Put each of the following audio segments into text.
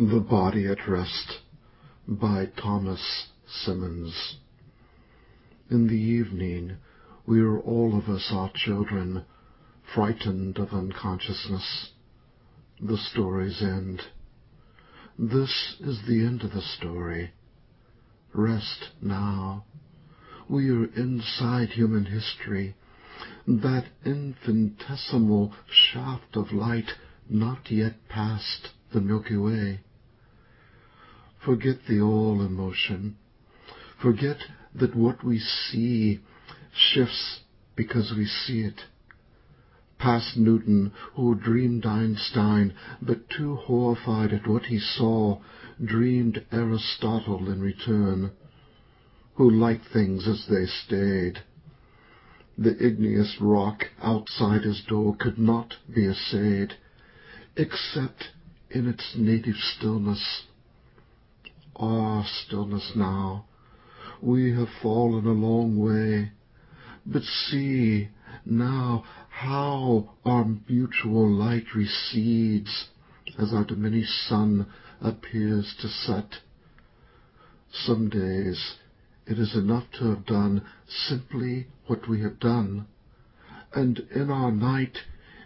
The Body at Rest by Thomas Simmons In the evening we are all of us our children, frightened of unconsciousness. The story's end. This is the end of the story. Rest now. We are inside human history, that infinitesimal shaft of light not yet past the Milky Way. Forget the all emotion. Forget that what we see shifts because we see it. Past Newton, who dreamed Einstein, but too horrified at what he saw, dreamed Aristotle in return, who liked things as they stayed. The igneous rock outside his door could not be assayed, except in its native stillness. Ah, stillness now! We have fallen a long way, but see now how our mutual light recedes as our diminished sun appears to set. Some days it is enough to have done simply what we have done, and in our night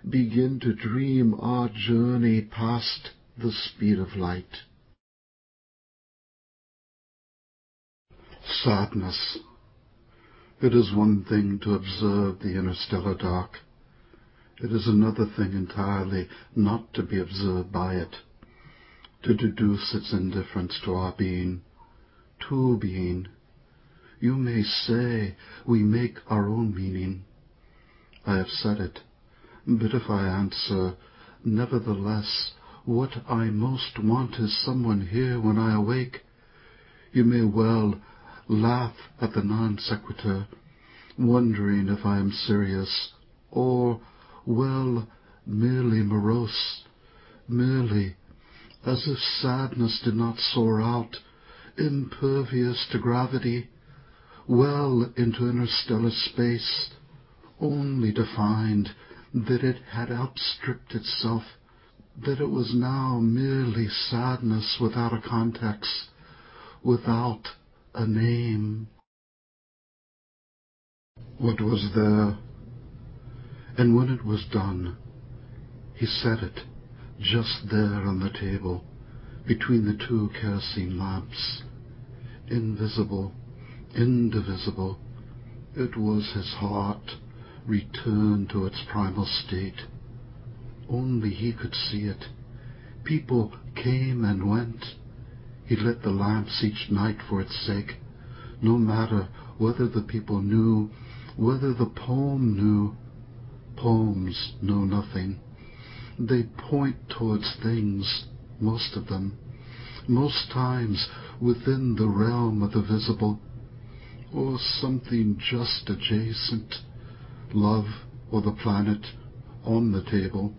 begin to dream our journey past the speed of light. Sadness. It is one thing to observe the interstellar dark. It is another thing entirely not to be observed by it, to deduce its indifference to our being, to being. You may say we make our own meaning. I have said it, but if I answer, nevertheless, what I most want is someone here when I awake, you may well laugh at the non sequitur, wondering if I am serious, or, well, merely morose, merely as if sadness did not soar out, impervious to gravity, well into interstellar space, only to find that it had outstripped itself, that it was now merely sadness without a context, without a name. What was there? And when it was done, he set it just there on the table, between the two kerosene lamps. Invisible, indivisible, it was his heart returned to its primal state. Only he could see it. People came and went, he lit the lamps each night for its sake, no matter whether the people knew, whether the poem knew. Poems know nothing. They point towards things, most of them, most times within the realm of the visible, or something just adjacent, love or the planet, on the table.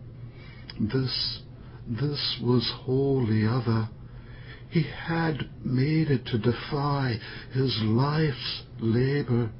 This, this was wholly other. He had made it to defy his life's labor,